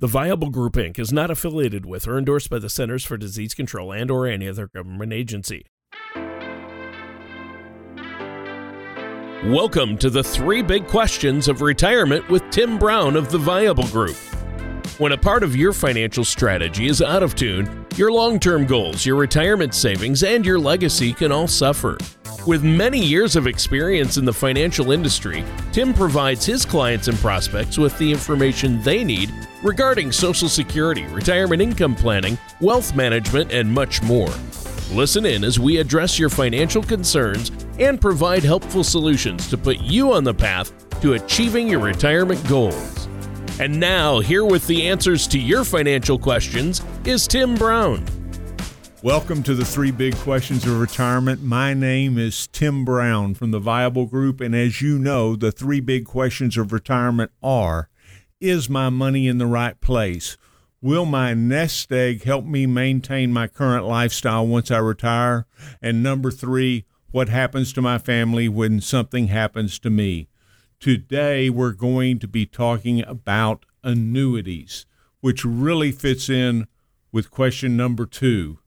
The Viable Group Inc. is not affiliated with or endorsed by the Centers for Disease Control and or any other government agency. Welcome to the three big questions of retirement with Tim Brown of the Viable Group. When a part of your financial strategy is out of tune, your long term goals, your retirement savings, and your legacy can all suffer. With many years of experience in the financial industry, Tim provides his clients and prospects with the information they need regarding Social Security, retirement income planning, wealth management, and much more. Listen in as we address your financial concerns and provide helpful solutions to put you on the path to achieving your retirement goals. And now, here with the answers to your financial questions is Tim Brown. Welcome to the three big questions of retirement. My name is Tim Brown from the Viable Group. And as you know, the three big questions of retirement are Is my money in the right place? Will my nest egg help me maintain my current lifestyle once I retire? And number three, what happens to my family when something happens to me? Today, we're going to be talking about annuities, which really fits in with question number two.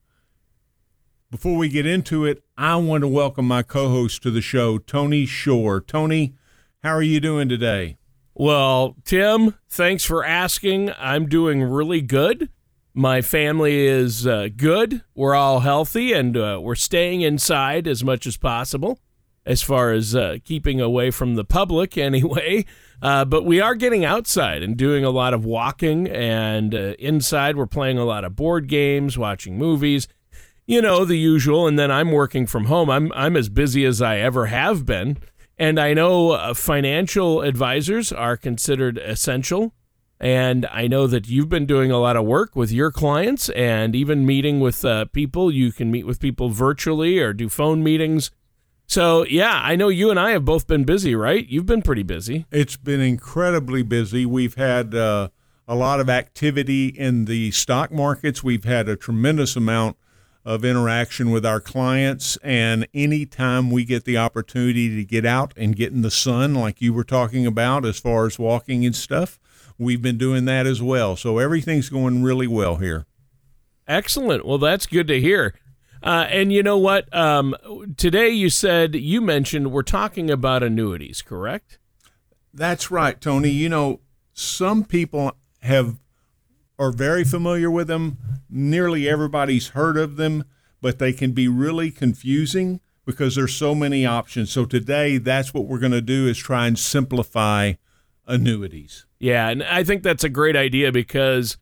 Before we get into it, I want to welcome my co host to the show, Tony Shore. Tony, how are you doing today? Well, Tim, thanks for asking. I'm doing really good. My family is uh, good. We're all healthy and uh, we're staying inside as much as possible, as far as uh, keeping away from the public, anyway. Uh, but we are getting outside and doing a lot of walking, and uh, inside we're playing a lot of board games, watching movies. You know the usual, and then I'm working from home. I'm I'm as busy as I ever have been. And I know uh, financial advisors are considered essential. And I know that you've been doing a lot of work with your clients and even meeting with uh, people. You can meet with people virtually or do phone meetings. So, yeah, I know you and I have both been busy, right? You've been pretty busy. It's been incredibly busy. We've had uh, a lot of activity in the stock markets. We've had a tremendous amount of interaction with our clients. And anytime we get the opportunity to get out and get in the sun, like you were talking about, as far as walking and stuff, we've been doing that as well. So everything's going really well here. Excellent. Well, that's good to hear. Uh, and you know what? Um, today you said, you mentioned we're talking about annuities, correct? That's right, Tony. You know, some people have are very familiar with them. Nearly everybody's heard of them, but they can be really confusing because there's so many options. So today, that's what we're going to do is try and simplify annuities. Yeah, and I think that's a great idea because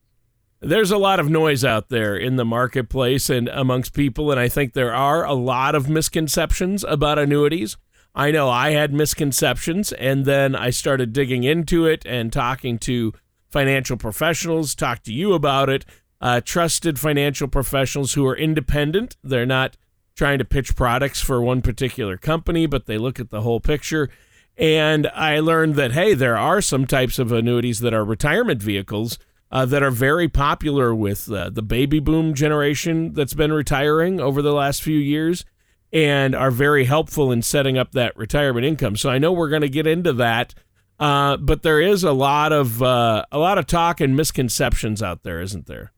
there's a lot of noise out there in the marketplace and amongst people, and I think there are a lot of misconceptions about annuities. I know I had misconceptions, and then I started digging into it and talking to financial professionals, talk to you about it. Uh, trusted financial professionals who are independent. They're not trying to pitch products for one particular company, but they look at the whole picture. And I learned that, hey, there are some types of annuities that are retirement vehicles uh, that are very popular with uh, the baby boom generation that's been retiring over the last few years and are very helpful in setting up that retirement income. So I know we're going to get into that uh, but there is a lot of uh, a lot of talk and misconceptions out there, isn't there?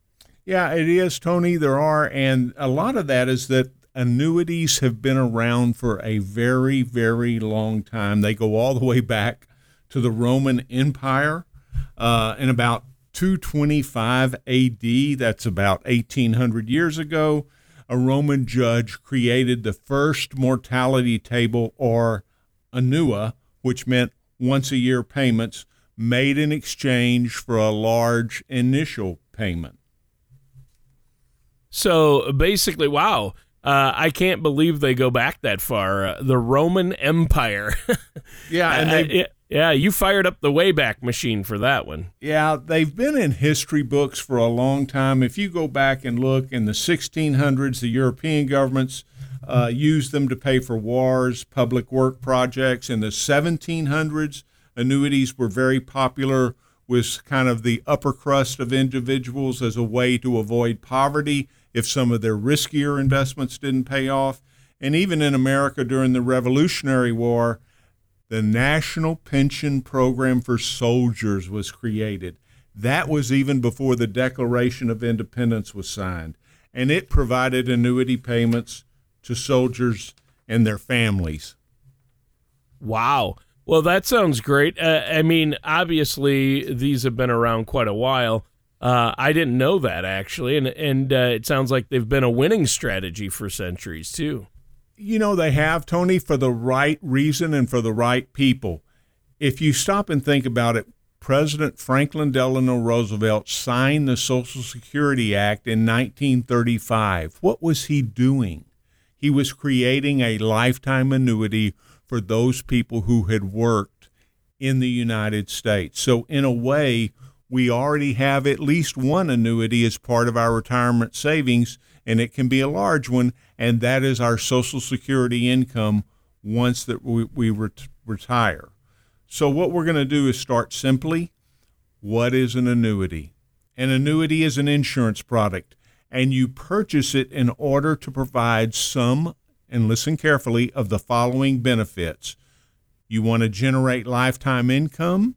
Yeah, it is, Tony. There are, and a lot of that is that annuities have been around for a very, very long time. They go all the way back to the Roman Empire uh, in about 225 AD. That's about 1800 years ago. A Roman judge created the first mortality table or annua, which meant once a year payments made in exchange for a large initial payment. So basically, wow. Uh, I can't believe they go back that far. Uh, the Roman Empire. yeah, and they, uh, yeah, you fired up the Wayback Machine for that one. Yeah, they've been in history books for a long time. If you go back and look in the 1600s, the European governments uh, used them to pay for wars, public work projects. In the 1700s, annuities were very popular with kind of the upper crust of individuals as a way to avoid poverty if some of their riskier investments didn't pay off. And even in America during the Revolutionary War, the National Pension Program for Soldiers was created. That was even before the Declaration of Independence was signed, and it provided annuity payments to soldiers and their families. Wow. Well, that sounds great. Uh, I mean, obviously, these have been around quite a while. Uh, I didn't know that actually, and and uh, it sounds like they've been a winning strategy for centuries too. You know, they have Tony for the right reason and for the right people. If you stop and think about it, President Franklin Delano Roosevelt signed the Social Security Act in 1935. What was he doing? He was creating a lifetime annuity for those people who had worked in the United States. So, in a way, we already have at least one annuity as part of our retirement savings, and it can be a large one, and that is our Social Security income once that we, we ret- retire. So, what we're going to do is start simply. What is an annuity? An annuity is an insurance product, and you purchase it in order to provide some and listen carefully, of the following benefits. You want to generate lifetime income,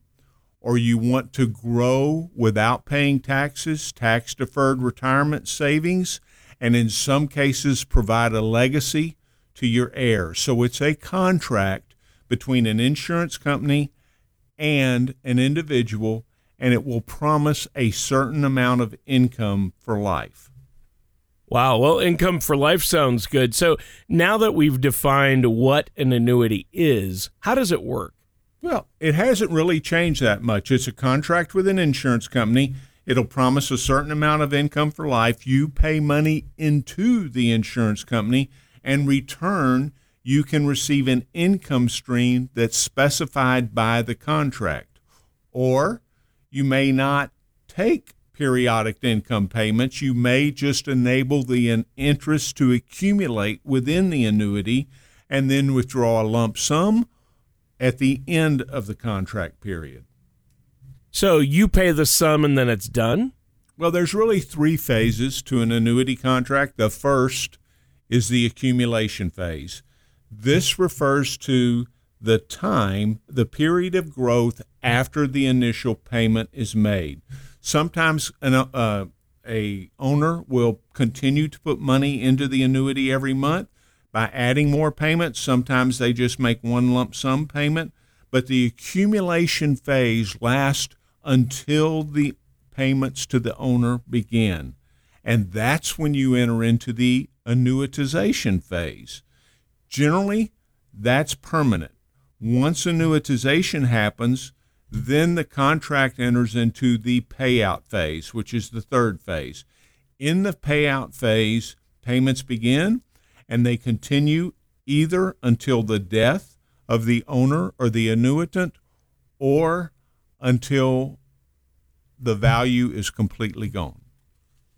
or you want to grow without paying taxes, tax deferred retirement savings, and in some cases provide a legacy to your heirs. So it's a contract between an insurance company and an individual, and it will promise a certain amount of income for life. Wow. Well, income for life sounds good. So now that we've defined what an annuity is, how does it work? Well, it hasn't really changed that much. It's a contract with an insurance company. It'll promise a certain amount of income for life. You pay money into the insurance company, and return, you can receive an income stream that's specified by the contract. Or you may not take periodic income payments, you may just enable the interest to accumulate within the annuity and then withdraw a lump sum at the end of the contract period. So you pay the sum and then it's done? Well, there's really three phases to an annuity contract. The first is the accumulation phase. This refers to the time, the period of growth after the initial payment is made. Sometimes an, uh, a owner will continue to put money into the annuity every month by adding more payments. Sometimes they just make one lump sum payment, but the accumulation phase lasts until the payments to the owner begin. And that's when you enter into the annuitization phase. Generally, that's permanent. Once annuitization happens, then the contract enters into the payout phase, which is the third phase. In the payout phase, payments begin and they continue either until the death of the owner or the annuitant or until the value is completely gone.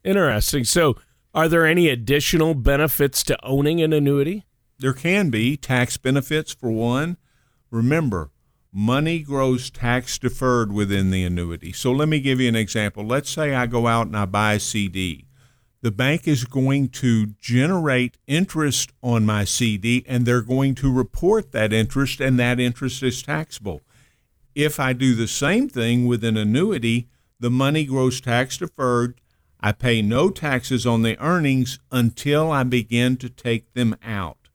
Interesting. So, are there any additional benefits to owning an annuity? There can be tax benefits for one. Remember, money grows tax deferred within the annuity. So let me give you an example. Let's say I go out and I buy a CD. The bank is going to generate interest on my CD and they're going to report that interest, and that interest is taxable. If I do the same thing with an annuity, the money grows tax deferred. I pay no taxes on the earnings until I begin to take them out.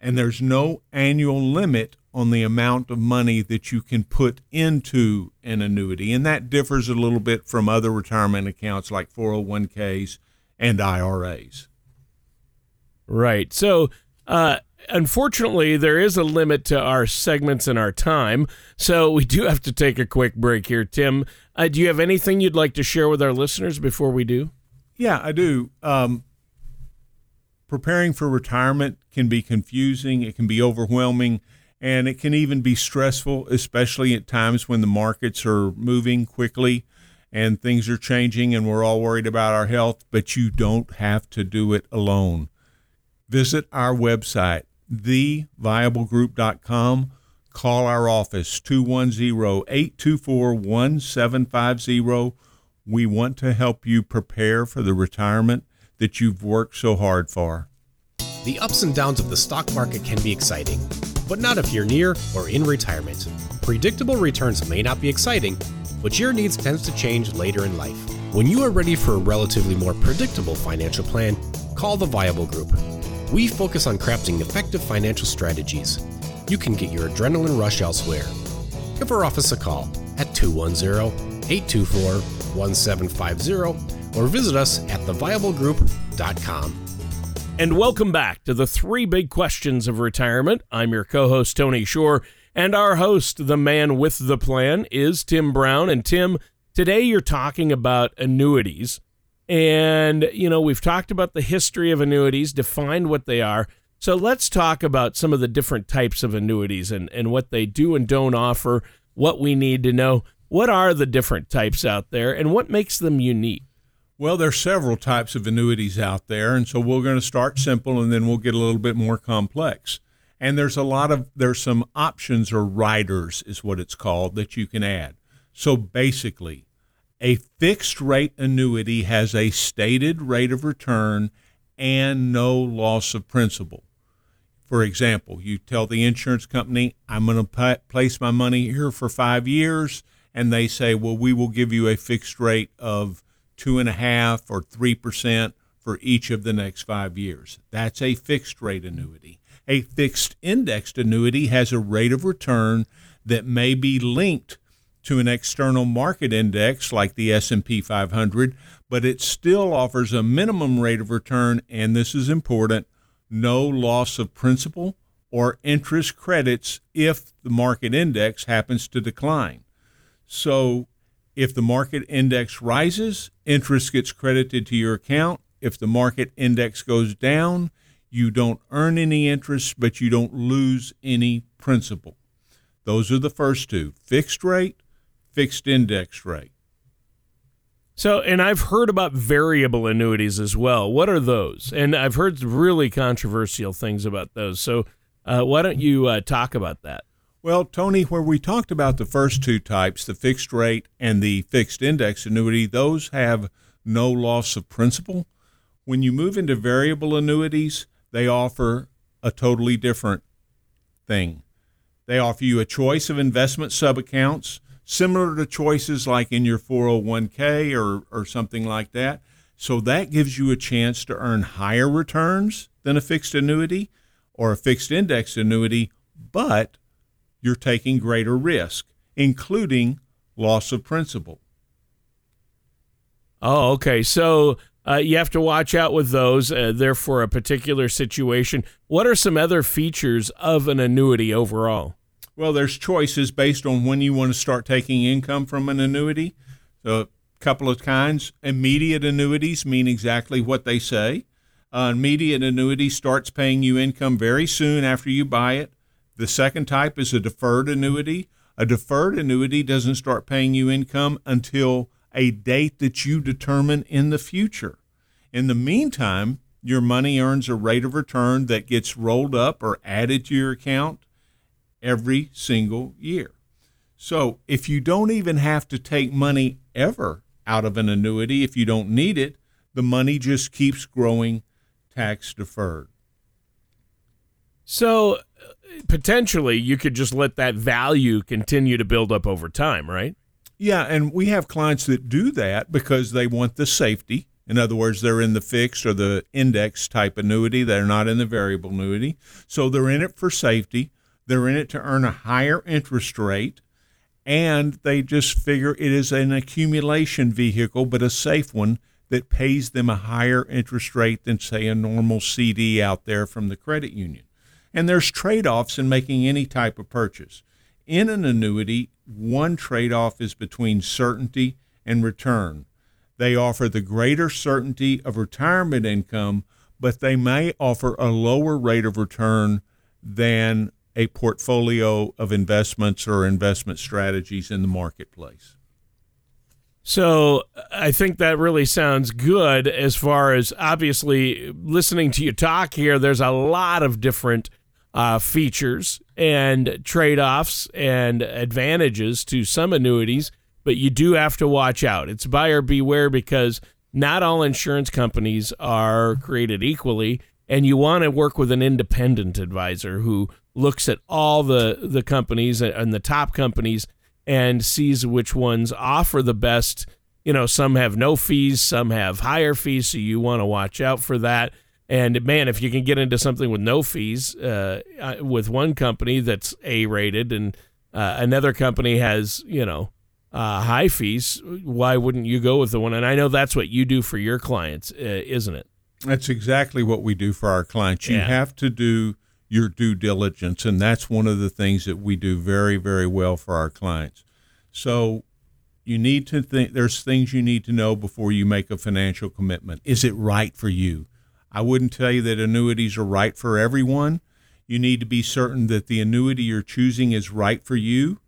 And there's no annual limit on the amount of money that you can put into an annuity. And that differs a little bit from other retirement accounts like 401ks and IRAs. Right. So, uh, unfortunately, there is a limit to our segments and our time. So, we do have to take a quick break here. Tim, uh, do you have anything you'd like to share with our listeners before we do? Yeah, I do. Um, preparing for retirement can be confusing, it can be overwhelming and it can even be stressful, especially at times when the markets are moving quickly and things are changing and we're all worried about our health, but you don't have to do it alone. Visit our website, theviablegroup.com. Call our office, 210 824 1750. We want to help you prepare for the retirement that you've worked so hard for. The ups and downs of the stock market can be exciting but not if you're near or in retirement. Predictable returns may not be exciting, but your needs tends to change later in life. When you are ready for a relatively more predictable financial plan, call the Viable Group. We focus on crafting effective financial strategies. You can get your adrenaline rush elsewhere. Give our office a call at 210 824 1750 or visit us at theviablegroup.com. And welcome back to the three big questions of retirement. I'm your co host, Tony Shore, and our host, the man with the plan, is Tim Brown. And Tim, today you're talking about annuities. And, you know, we've talked about the history of annuities, defined what they are. So let's talk about some of the different types of annuities and, and what they do and don't offer, what we need to know. What are the different types out there, and what makes them unique? Well, there's several types of annuities out there, and so we're going to start simple and then we'll get a little bit more complex. And there's a lot of there's some options or riders is what it's called that you can add. So basically, a fixed rate annuity has a stated rate of return and no loss of principal. For example, you tell the insurance company, I'm going to place my money here for five years, and they say, well, we will give you a fixed rate of two and a half or three percent for each of the next five years. That's a fixed rate annuity. A fixed indexed annuity has a rate of return that may be linked to an external market index like the S&P 500, but it still offers a minimum rate of return and this is important, no loss of principal or interest credits if the market index happens to decline. So if the market index rises, interest gets credited to your account. If the market index goes down, you don't earn any interest, but you don't lose any principal. Those are the first two fixed rate, fixed index rate. So, and I've heard about variable annuities as well. What are those? And I've heard really controversial things about those. So, uh, why don't you uh, talk about that? Well, Tony, where we talked about the first two types, the fixed rate and the fixed index annuity, those have no loss of principal. When you move into variable annuities, they offer a totally different thing. They offer you a choice of investment subaccounts, similar to choices like in your 401k or, or something like that. So that gives you a chance to earn higher returns than a fixed annuity or a fixed index annuity, but you're taking greater risk, including loss of principal. Oh, okay. So uh, you have to watch out with those. Uh, they're for a particular situation. What are some other features of an annuity overall? Well, there's choices based on when you want to start taking income from an annuity. So, a couple of kinds. Immediate annuities mean exactly what they say. Uh, immediate annuity starts paying you income very soon after you buy it. The second type is a deferred annuity. A deferred annuity doesn't start paying you income until a date that you determine in the future. In the meantime, your money earns a rate of return that gets rolled up or added to your account every single year. So if you don't even have to take money ever out of an annuity, if you don't need it, the money just keeps growing tax deferred. So potentially you could just let that value continue to build up over time, right? Yeah, and we have clients that do that because they want the safety. In other words, they're in the fixed or the index type annuity. They're not in the variable annuity. So they're in it for safety. They're in it to earn a higher interest rate. And they just figure it is an accumulation vehicle, but a safe one that pays them a higher interest rate than, say, a normal CD out there from the credit union. And there's trade offs in making any type of purchase. In an annuity, one trade off is between certainty and return. They offer the greater certainty of retirement income, but they may offer a lower rate of return than a portfolio of investments or investment strategies in the marketplace. So I think that really sounds good as far as obviously listening to you talk here. There's a lot of different uh, features and trade offs and advantages to some annuities, but you do have to watch out. It's buyer beware because not all insurance companies are created equally, and you want to work with an independent advisor who looks at all the, the companies and the top companies and sees which ones offer the best. You know, some have no fees, some have higher fees, so you want to watch out for that. And man, if you can get into something with no fees uh, uh with one company that's A rated and uh, another company has, you know, uh, high fees, why wouldn't you go with the one? And I know that's what you do for your clients, uh, isn't it? That's exactly what we do for our clients. You Yeah. have to do your due diligence, and that's one of the things that we do very, very well for our clients. So you need to think there's things you need to know before you make a financial commitment. Is it right for you? I wouldn't tell you that annuities are right for everyone. You need to be certain that the annuity you're choosing is right for you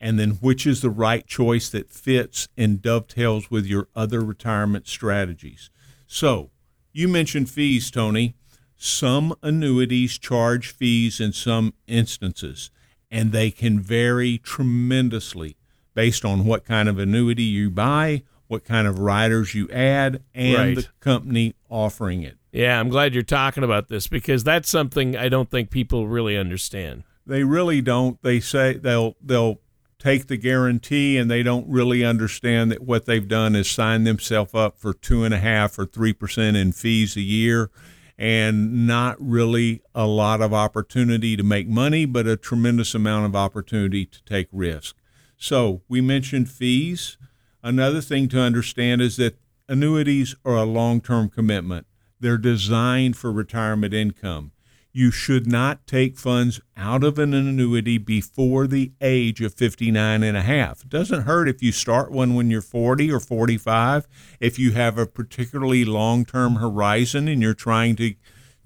and then which is the right choice that fits and dovetails with your other retirement strategies. So, you mentioned fees, Tony. Some annuities charge fees in some instances, and they can vary tremendously based on what kind of annuity you buy, what kind of riders you add, and Right. the company offering it. Yeah, I'm glad you're talking about this because that's something I don't think people really understand. They really don't. They say they'll they'll take the guarantee and they don't really understand that what they've done is sign themselves up for two and a half or three percent in fees a year and not really a lot of opportunity to make money, but a tremendous amount of opportunity to take risk. So we mentioned fees. Another thing to understand is that annuities are a long term commitment. They're designed for retirement income. You should not take funds out of an annuity before the age of 59 and a half. It doesn't hurt if you start one when you're 40 or 45. If you have a particularly long term horizon and you're trying to,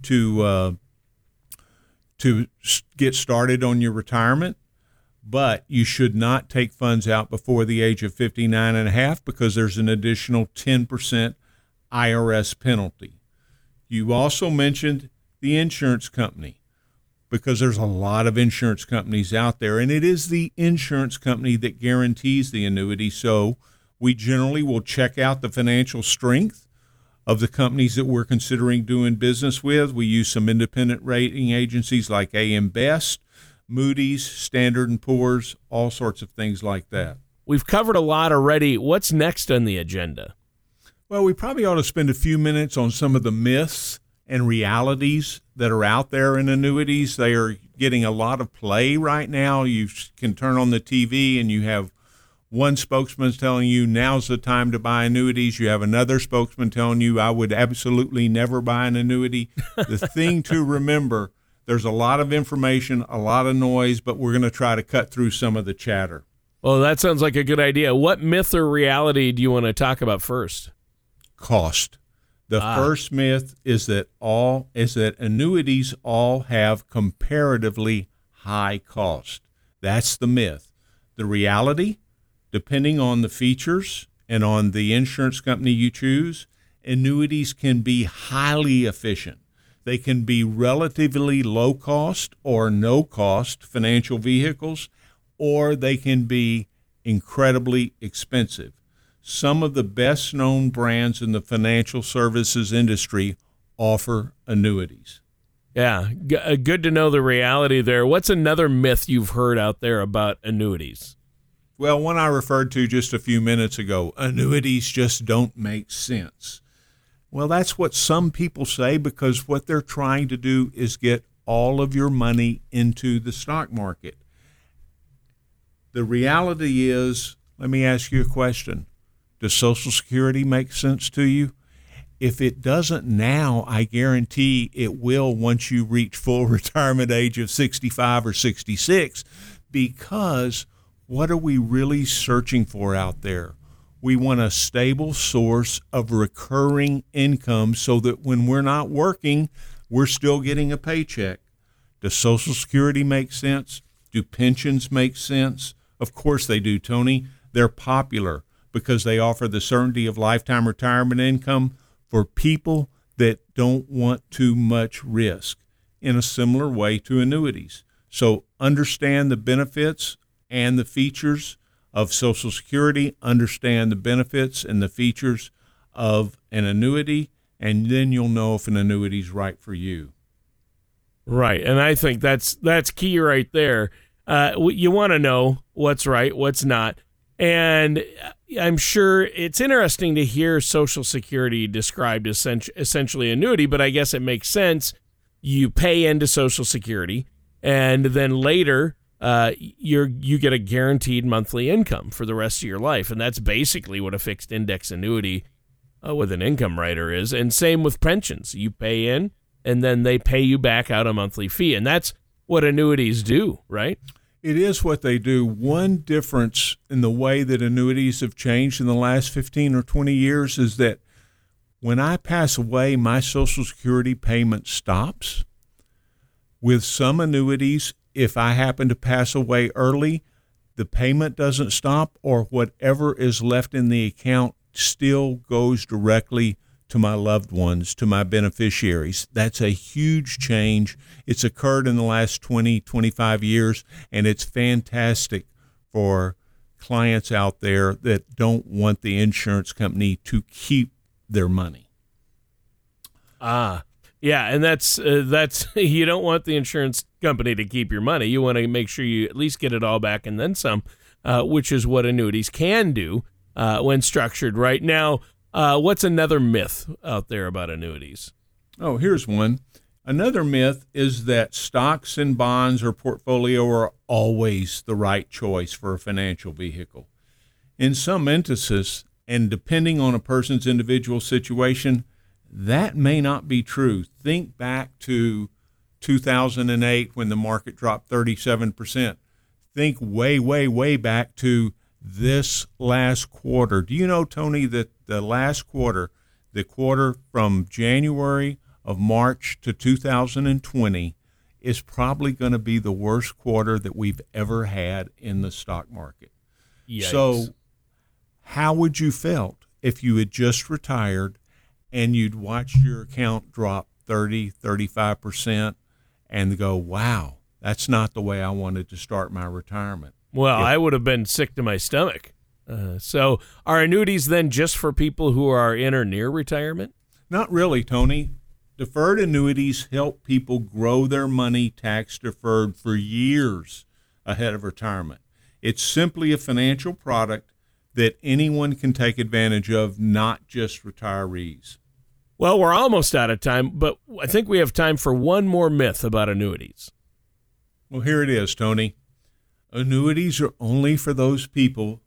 to, uh, to get started on your retirement, but you should not take funds out before the age of 59 and a half because there's an additional 10% IRS penalty. You also mentioned the insurance company because there's a lot of insurance companies out there, and it is the insurance company that guarantees the annuity. So we generally will check out the financial strength of the companies that we're considering doing business with. We use some independent rating agencies like AM Best, Moody's, Standard and Poor's, all sorts of things like that. We've covered a lot already. What's next on the agenda? Well, we probably ought to spend a few minutes on some of the myths and realities that are out there in annuities. They are getting a lot of play right now. You can turn on the TV and you have one spokesman telling you now's the time to buy annuities. You have another spokesman telling you I would absolutely never buy an annuity. the thing to remember there's a lot of information, a lot of noise, but we're going to try to cut through some of the chatter. Well, that sounds like a good idea. What myth or reality do you want to talk about first? cost. The Ah. first myth is that all is that annuities all have comparatively high cost. That's the myth. The reality, depending on the features and on the insurance company you choose, annuities can be highly efficient. They can be relatively low cost or no cost financial vehicles, or they can be incredibly expensive some of the best known brands in the financial services industry offer annuities. Yeah, g- uh, good to know the reality there. What's another myth you've heard out there about annuities? Well, one I referred to just a few minutes ago annuities just don't make sense. Well, that's what some people say because what they're trying to do is get all of your money into the stock market. The reality is, let me ask you a question Does Social Security make sense to you? If it doesn't now, I guarantee it will once you reach full retirement age of 65 or 66 because what are we really searching for out there? We want a stable source of recurring income so that when we're not working, we're still getting a paycheck. Does Social Security make sense? Do pensions make sense? Of course they do, Tony. They're popular because they offer the certainty of lifetime retirement income for people that don't want too much risk in a similar way to annuities. So understand the benefits and the features of Social Security, understand the benefits and the features of an annuity, and then you'll know if an annuity is right for you. Right, and I think that's that's key right there. uh, you want to know what's right, what's not. And I'm sure it's interesting to hear Social Security described as essentially annuity, but I guess it makes sense. You pay into Social Security, and then later uh, you're you get a guaranteed monthly income for the rest of your life, and that's basically what a fixed index annuity uh, with an income rider is. And same with pensions, you pay in, and then they pay you back out a monthly fee, and that's what annuities do, right? It is what they do. One difference in the way that annuities have changed in the last 15 or 20 years is that when I pass away, my Social Security payment stops. With some annuities, if I happen to pass away early, the payment doesn't stop, or whatever is left in the account still goes directly to my loved ones, to my beneficiaries. That's a huge change. It's occurred in the last 20, 25 years, and it's fantastic for clients out there that don't want the insurance company to keep their money. Ah, yeah, and that's uh, that's you don't want the insurance company to keep your money. You want to make sure you at least get it all back and then some, uh, which is what annuities can do uh, when structured right now. Uh, what's another myth out there about annuities? Oh, here's one. Another myth is that stocks and bonds or portfolio are always the right choice for a financial vehicle. In some instances, and depending on a person's individual situation, that may not be true. Think back to 2008 when the market dropped 37%. Think way, way, way back to this last quarter. Do you know, Tony, that the last quarter, the quarter from January of March to 2020, is probably going to be the worst quarter that we've ever had in the stock market. Yikes. So, how would you felt if you had just retired and you'd watch your account drop 30, 35% and go, wow, that's not the way I wanted to start my retirement? Well, I would have been sick to my stomach. Uh, so, are annuities then just for people who are in or near retirement? Not really, Tony. Deferred annuities help people grow their money tax deferred for years ahead of retirement. It's simply a financial product that anyone can take advantage of, not just retirees. Well, we're almost out of time, but I think we have time for one more myth about annuities. Well, here it is, Tony. Annuities are only for those people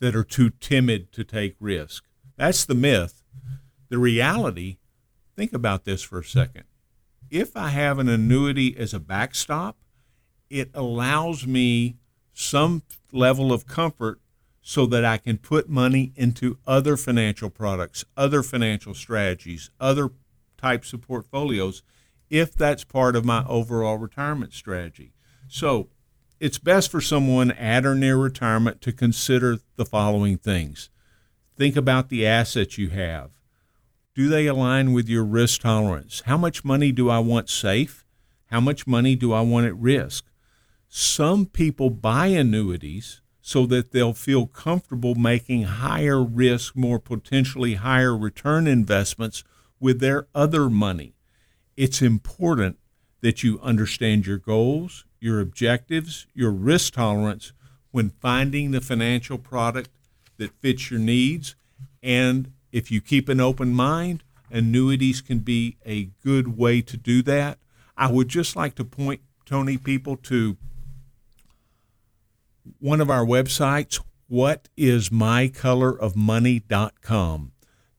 that are too timid to take risk. That's the myth. The reality, think about this for a second. If I have an annuity as a backstop, it allows me some level of comfort so that I can put money into other financial products, other financial strategies, other types of portfolios if that's part of my overall retirement strategy. So it's best for someone at or near retirement to consider the following things. Think about the assets you have. Do they align with your risk tolerance? How much money do I want safe? How much money do I want at risk? Some people buy annuities so that they'll feel comfortable making higher risk, more potentially higher return investments with their other money. It's important that you understand your goals, your objectives, your risk tolerance when finding the financial product that fits your needs. And if you keep an open mind, annuities can be a good way to do that. I would just like to point, Tony, people to one of our websites, whatismycolorofmoney.com.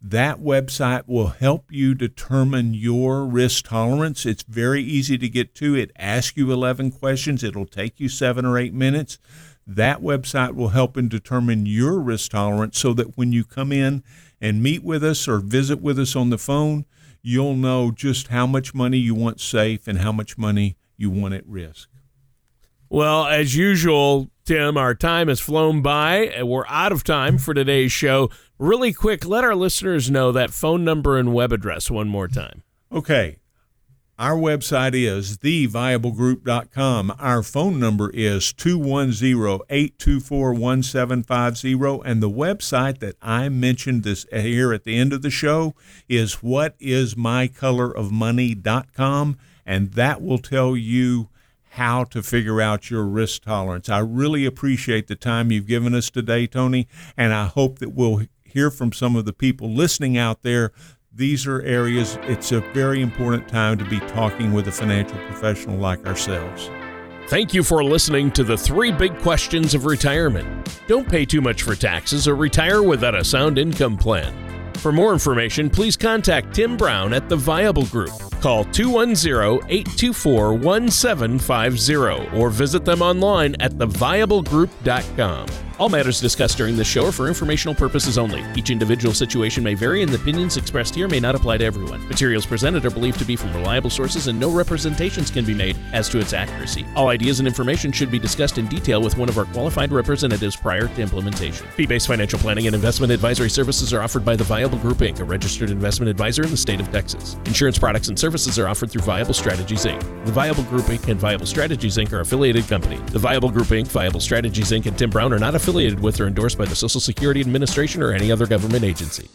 That website will help you determine your risk tolerance. It's very easy to get to. It asks you 11 questions. It'll take you seven or eight minutes. That website will help in determine your risk tolerance so that when you come in and meet with us or visit with us on the phone, you'll know just how much money you want safe and how much money you want at risk. Well, as usual, Tim, our time has flown by. and We're out of time for today's show. Really quick, let our listeners know that phone number and web address one more time. Okay. Our website is theviablegroup.com. Our phone number is 210-824-1750 and the website that I mentioned this here at the end of the show is whatismycolorofmoney.com and that will tell you how to figure out your risk tolerance. I really appreciate the time you've given us today, Tony, and I hope that we'll hear from some of the people listening out there. These are areas, it's a very important time to be talking with a financial professional like ourselves. Thank you for listening to the three big questions of retirement. Don't pay too much for taxes or retire without a sound income plan. For more information, please contact Tim Brown at the Viable Group. Call 210 824 1750 or visit them online at theviablegroup.com. All matters discussed during this show are for informational purposes only. Each individual situation may vary, and the opinions expressed here may not apply to everyone. Materials presented are believed to be from reliable sources, and no representations can be made as to its accuracy. All ideas and information should be discussed in detail with one of our qualified representatives prior to implementation. Fee based financial planning and investment advisory services are offered by the Viable Group Inc., a registered investment advisor in the state of Texas. Insurance products and services are offered through Viable Strategies Inc. The Viable Group Inc. and Viable Strategies Inc. are affiliated companies. The Viable Group Inc., Viable Strategies Inc., and Tim Brown are not affiliated with or endorsed by the Social Security Administration or any other government agency.